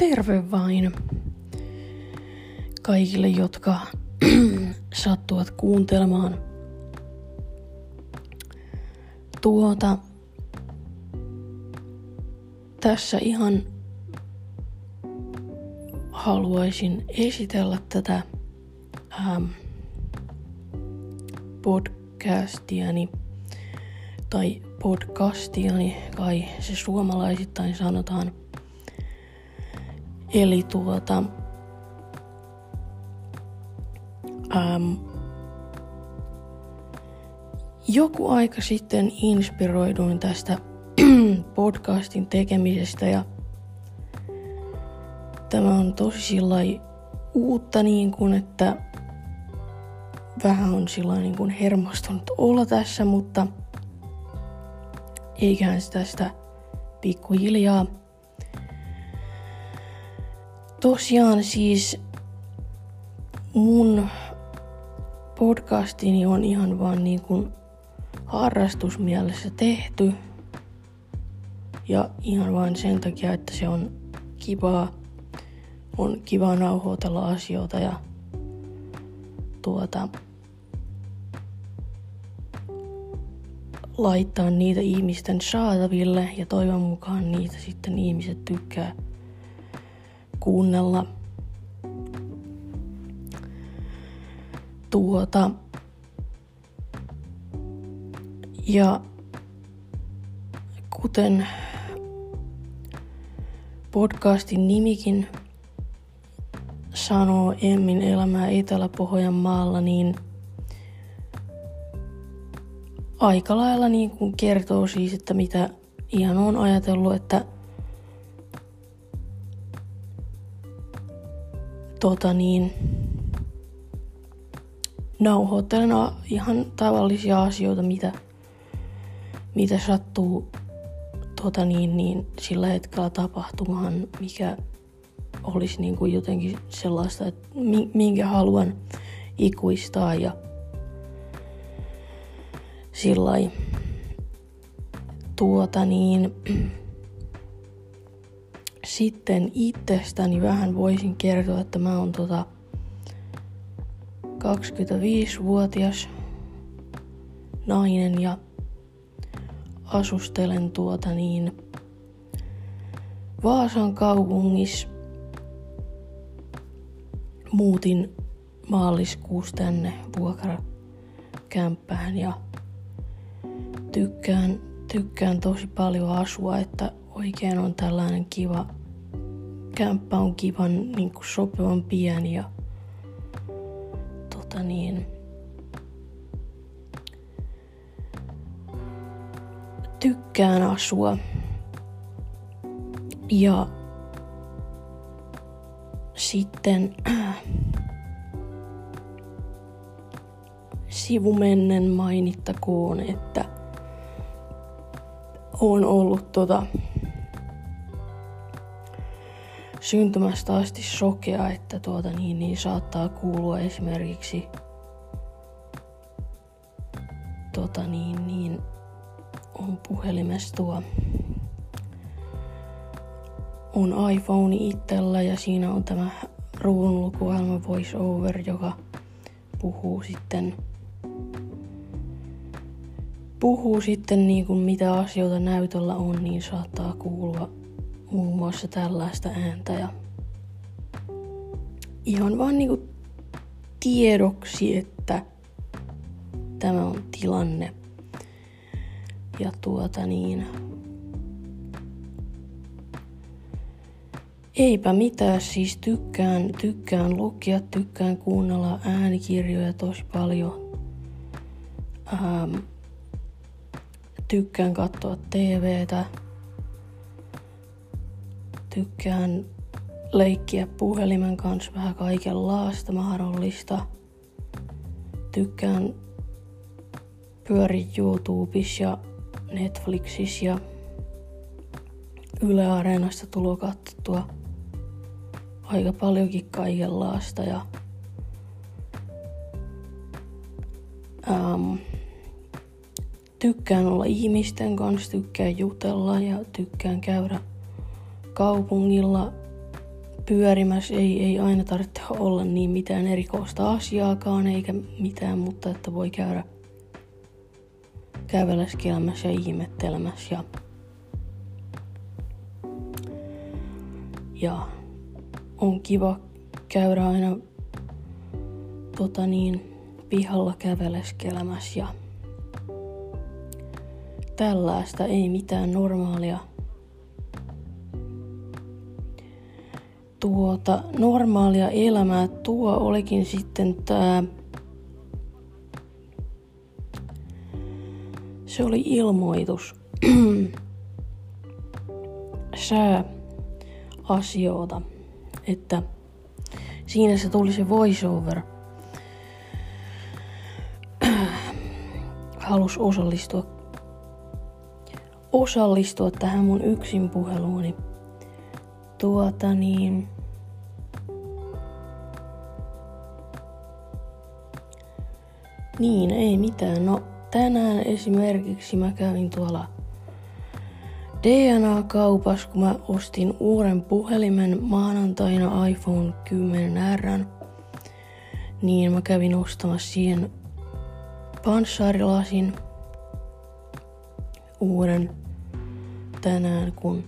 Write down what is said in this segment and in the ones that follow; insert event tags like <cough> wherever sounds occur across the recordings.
terve vain kaikille, jotka <clears throat> sattuvat kuuntelemaan tuota. Tässä ihan haluaisin esitellä tätä ähm, podcastiani tai podcastiani, kai se suomalaisittain sanotaan. Eli tuota, ähm, joku aika sitten inspiroiduin tästä <clears throat> podcastin tekemisestä ja tämä on tosi sillai uutta niin kuin, että vähän on sillä niin kuin hermostunut olla tässä, mutta eiköhän se tästä pikkuhiljaa. Tosiaan siis mun podcastini on ihan vaan niin kuin harrastusmielessä tehty. Ja ihan vain sen takia, että se on kivaa, on kiva nauhoitella asioita ja tuota, laittaa niitä ihmisten saataville ja toivon mukaan niitä sitten ihmiset tykkää kuunnella. Tuota, ja kuten podcastin nimikin sanoo Emmin elämää Etelä-Pohjanmaalla, niin aika lailla niin kuin kertoo siis, että mitä ihan on ajatellut, että tota niin, nauhoittelen ihan tavallisia asioita, mitä, mitä sattuu tota niin, niin sillä hetkellä tapahtumaan, mikä olisi niin kuin jotenkin sellaista, että minkä haluan ikuistaa ja sillä tuota niin, sitten itsestäni vähän voisin kertoa, että mä oon tota 25-vuotias nainen ja asustelen tuota niin Vaasan kaupungissa. Muutin maaliskuussa tänne vuokrakämppään ja tykkään, tykkään tosi paljon asua, että oikein on tällainen kiva, kämppä on kivan niin kuin sopivan pieni ja tota niin, tykkään asua. Ja sitten <clears throat> sivumennen mainittakoon, että on ollut tota, syntymästä asti sokea, että tuota, niin, niin saattaa kuulua esimerkiksi tota, niin, niin, on puhelimessa tuo on iPhone itsellä ja siinä on tämä ruudunlukuohjelma VoiceOver, joka puhuu sitten puhuu sitten niin kuin mitä asioita näytöllä on, niin saattaa kuulua muun muassa tällaista ääntä ja ihan vaan niin kuin tiedoksi, että tämä on tilanne. Ja tuota niin, Eipä mitään, siis tykkään, tykkään lukea, tykkään kuunnella äänikirjoja tosi paljon. Ähm, tykkään katsoa TVtä. Tykkään leikkiä puhelimen kanssa vähän kaikenlaista mahdollista. Tykkään pyöriä YouTubessa ja Netflixissä ja Yle Areenasta tulo katsottua aika paljonkin kaikenlaista ja ähm, tykkään olla ihmisten kanssa, tykkään jutella ja tykkään käydä kaupungilla pyörimässä. Ei, ei aina tarvitse olla niin mitään erikoista asiaakaan eikä mitään, mutta että voi käydä käveleskelemässä ja ihmettelemässä. Ja, ja on kiva käydä aina tota niin, pihalla käveleskelemässä ja tällaista, ei mitään normaalia. Tuota, normaalia elämää tuo olikin sitten tää se oli ilmoitus <clears throat> sää asioita, että siinä se tuli se voiceover. <clears throat> Halus osallistua, osallistua tähän mun yksin puheluuni. Tuota niin... Niin, ei mitään. No, tänään esimerkiksi mä kävin tuolla DNA-kaupassa, kun mä ostin uuden puhelimen maanantaina iPhone 10 R. Niin mä kävin ostamassa siihen panssarilasin uuden tänään, kun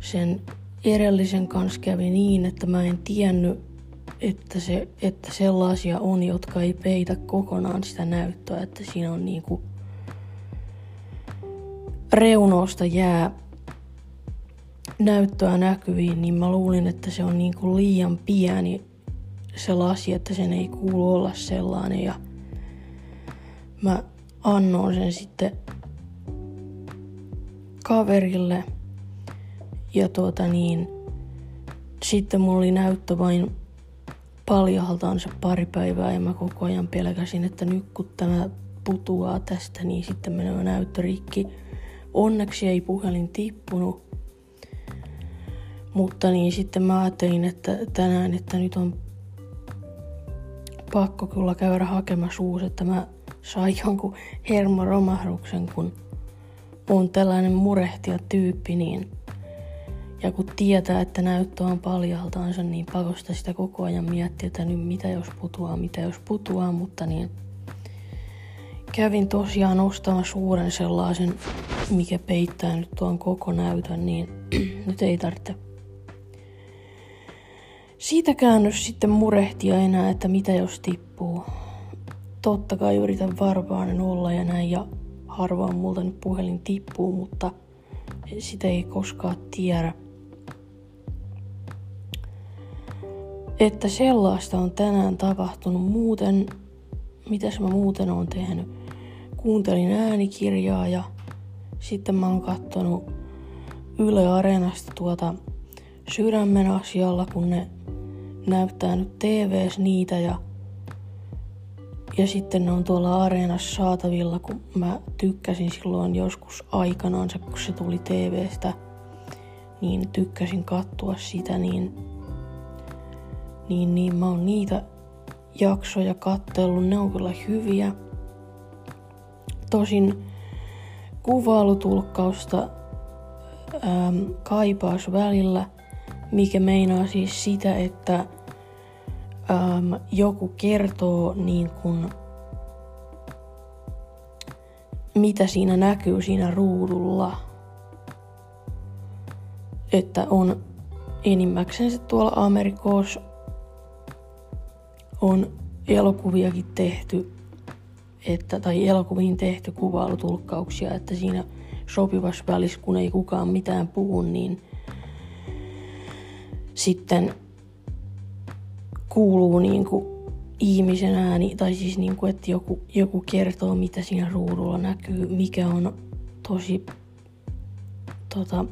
sen edellisen kanssa kävi niin, että mä en tiennyt, että, se, että sellaisia on, jotka ei peitä kokonaan sitä näyttöä, että siinä on niinku reunoista jää näyttöä näkyviin, niin mä luulin, että se on niinku liian pieni se lasi, että sen ei kuulu olla sellainen. Ja mä annoin sen sitten kaverille. Ja tuota niin, sitten mulla oli näyttö vain paljahaltaan se pari päivää ja mä koko ajan pelkäsin, että nyt kun tämä putuaa tästä, niin sitten menee näyttö rikki. Onneksi ei puhelin tippunut. Mutta niin sitten mä ajattelin, että tänään, että nyt on pakko kyllä käydä hakemassa uusi, että mä sain jonkun hermoromahduksen, kun on tällainen murehtija tyyppi, niin ja kun tietää, että näyttö on paljaltaansa, niin pakosta sitä koko ajan miettiä, että nyt mitä jos putoaa, mitä jos putoaa, mutta niin kävin tosiaan ostamassa suuren sellaisen, mikä peittää nyt tuon koko näytön, niin <clears throat> nyt ei tarvitse siitäkään nyt sitten murehtia enää, että mitä jos tippuu. Totta kai yritän varpaanen olla ja näin ja harvoin multa nyt puhelin tippuu, mutta sitä ei koskaan tiedä. Että sellaista on tänään tapahtunut. Muuten, mitäs mä muuten oon tehnyt? Kuuntelin äänikirjaa ja sitten mä oon kattonut Yle Areenasta tuota sydämen asialla, kun ne näyttää nyt TVs niitä ja, ja sitten ne on tuolla areenassa saatavilla, kun mä tykkäsin silloin joskus aikanaan, kun se tuli TVstä, niin tykkäsin kattua sitä, niin, niin, niin mä oon niitä jaksoja kattellut, ne on kyllä hyviä. Tosin kuvailutulkkausta ähm, kaipaus välillä, mikä meinaa siis sitä, että ähm, joku kertoo niin kuin, mitä siinä näkyy siinä ruudulla. Että on enimmäkseen se tuolla Amerikossa on elokuviakin tehty, että, tai elokuviin tehty kuvailutulkkauksia, että siinä sopivassa välissä, kun ei kukaan mitään puhu, niin sitten kuuluu niin kuin ihmisen ääni, tai siis niin kuin, että joku, joku kertoo, mitä siinä ruudulla näkyy, mikä on tosi tota,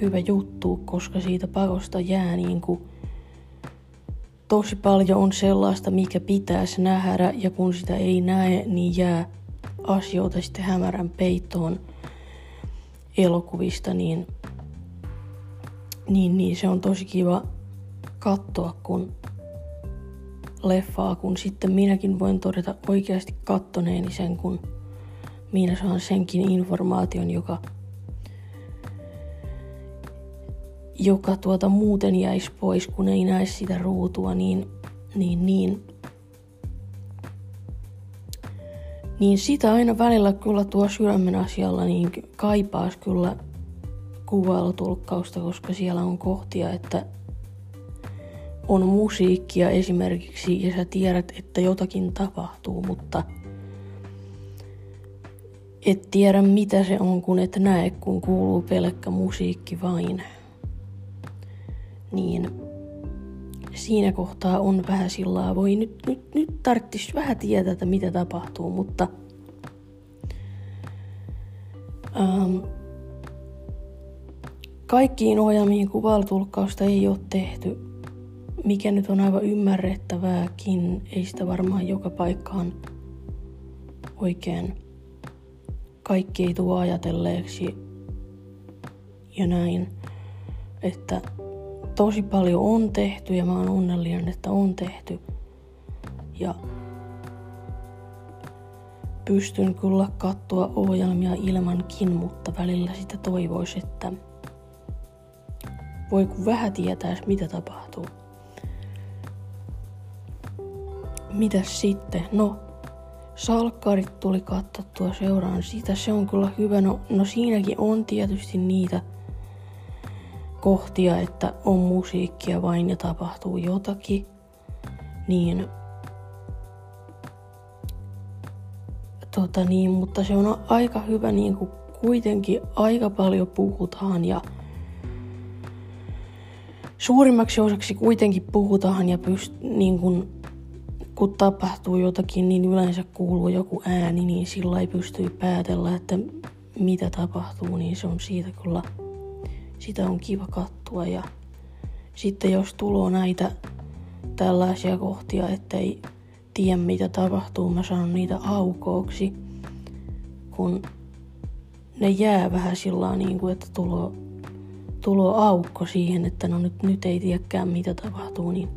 hyvä juttu, koska siitä pakosta jää niin kuin, tosi paljon on sellaista, mikä pitäisi nähdä, ja kun sitä ei näe, niin jää asioita sitten hämärän peittoon elokuvista, niin, niin, niin se on tosi kiva katsoa, kun leffaa, kun sitten minäkin voin todeta oikeasti kattoneeni sen, kun minä saan senkin informaation, joka joka tuota muuten jäisi pois, kun ei näe sitä ruutua, niin, niin, niin, niin sitä aina välillä kyllä tuo sydämen asialla niin kaipaas kyllä kuvailutulkkausta, koska siellä on kohtia, että on musiikkia esimerkiksi ja sä tiedät, että jotakin tapahtuu, mutta et tiedä mitä se on, kun et näe, kun kuuluu pelkkä musiikki vain. Niin siinä kohtaa on vähän sillä voi nyt, nyt, nyt tarttis vähän tietää, että mitä tapahtuu, mutta ähm, kaikkiin ohjelmiin kuvailutulkkausta ei ole tehty, mikä nyt on aivan ymmärrettävääkin. Ei sitä varmaan joka paikkaan oikein kaikki ei tule ajatelleeksi ja näin. Että tosi paljon on tehty ja mä oon onnellinen, että on tehty. Ja pystyn kyllä katsoa ohjelmia ilmankin, mutta välillä sitä toivoisi, että voi kun vähän tietäisi, mitä tapahtuu. Mitäs sitten? No, salkkarit tuli katsottua seuraan sitä. Se on kyllä hyvä. No, no siinäkin on tietysti niitä kohtia, että on musiikkia vain ja tapahtuu jotakin. Niin tota niin, mutta se on aika hyvä, niin kuin kuitenkin aika paljon puhutaan ja suurimmaksi osaksi kuitenkin puhutaan ja pyst, niin kuin, kun tapahtuu jotakin, niin yleensä kuuluu joku ääni, niin sillä ei pysty päätellä, että mitä tapahtuu, niin se on siitä kyllä, sitä on kiva kattua. Ja sitten jos tulee näitä tällaisia kohtia, ettei tiedä mitä tapahtuu, mä sanon niitä aukooksi, kun ne jää vähän sillä niin kuin, että tulo, tulo aukko siihen, että no nyt, nyt ei tiedäkään mitä tapahtuu, niin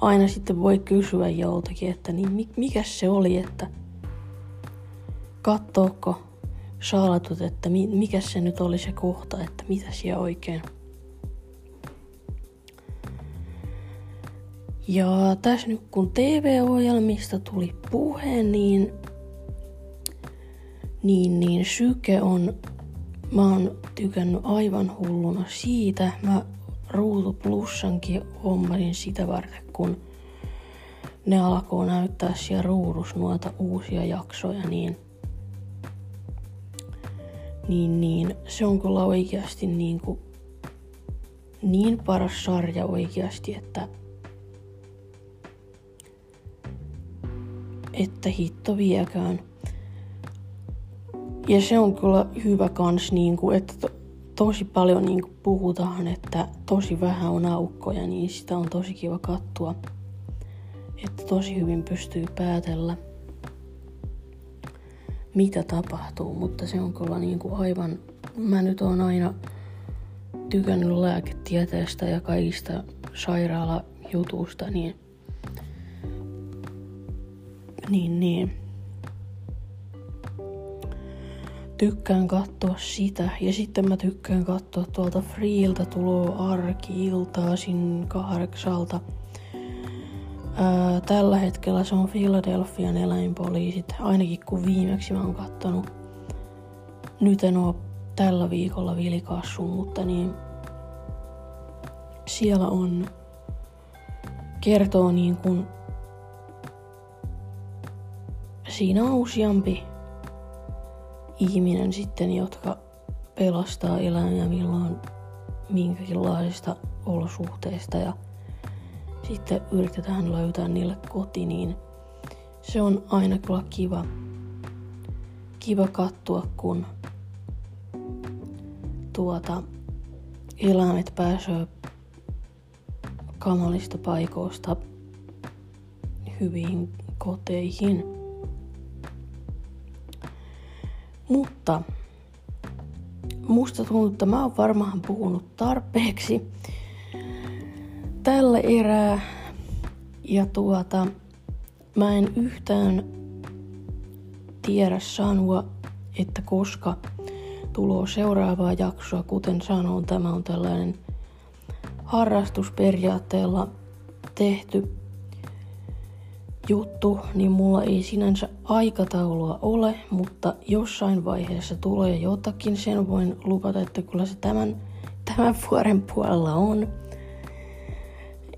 aina sitten voi kysyä joltakin, että niin mikä se oli, että kattooko saalatut, että mikä se nyt oli se kohta, että mitä siellä oikein. Ja tässä nyt kun TV-ohjelmista tuli puhe, niin, niin, niin Syke on, mä oon tykännyt aivan hulluna siitä. Mä Ruutu Plussankin hommasin sitä varten, kun ne alkoi näyttää siellä ruudus noita uusia jaksoja, niin, niin, niin se on kyllä oikeasti niin, kuin, niin paras sarja oikeasti, että että hitto viekään. Ja se on kyllä hyvä kans, niin kuin, että to, tosi paljon niin kuin puhutaan, että tosi vähän on aukkoja, niin sitä on tosi kiva kattua. Että tosi hyvin pystyy päätellä, mitä tapahtuu, mutta se on kyllä niin kuin aivan... Mä nyt oon aina tykännyt lääketieteestä ja kaikista sairaalajutusta, niin niin, niin. Tykkään katsoa sitä. Ja sitten mä tykkään katsoa tuolta Freeltä tuloa arki-iltaisin kahdeksalta. Ää, tällä hetkellä se on Philadelphian eläinpoliisit, ainakin kun viimeksi mä oon kattonut. Nyt en oo tällä viikolla vilikassu, mutta niin siellä on kertoo niin kuin siinä on useampi ihminen sitten, jotka pelastaa eläimiä milloin minkäkinlaisista olosuhteista ja sitten yritetään löytää niille koti, niin se on aina kyllä kiva, kiva kattua, kun tuota, eläimet pääsee kamalista paikoista hyviin koteihin. Mutta musta tuntuu, että mä oon varmaan puhunut tarpeeksi tällä erää. Ja tuota, mä en yhtään tiedä sanoa, että koska tulo seuraavaa jaksoa. Kuten sanoin, tämä on tällainen harrastusperiaatteella tehty juttu, niin mulla ei sinänsä aikataulua ole, mutta jossain vaiheessa tulee jotakin. Sen voin lupata, että kyllä se tämän, tämän vuoden puolella on.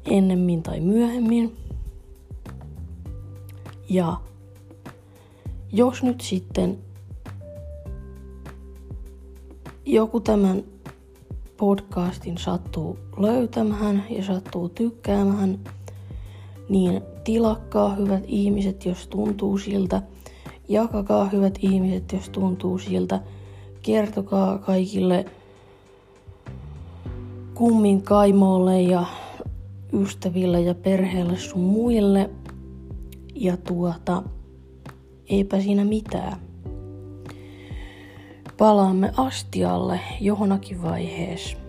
Ennemmin tai myöhemmin. Ja jos nyt sitten joku tämän podcastin sattuu löytämään ja sattuu tykkäämään, niin tilakkaa hyvät ihmiset, jos tuntuu siltä. Jakakaa hyvät ihmiset, jos tuntuu siltä. Kertokaa kaikille kummin kaimoille ja ystäville ja perheelle sun muille. Ja tuota, eipä siinä mitään. Palaamme astialle johonakin vaiheessa.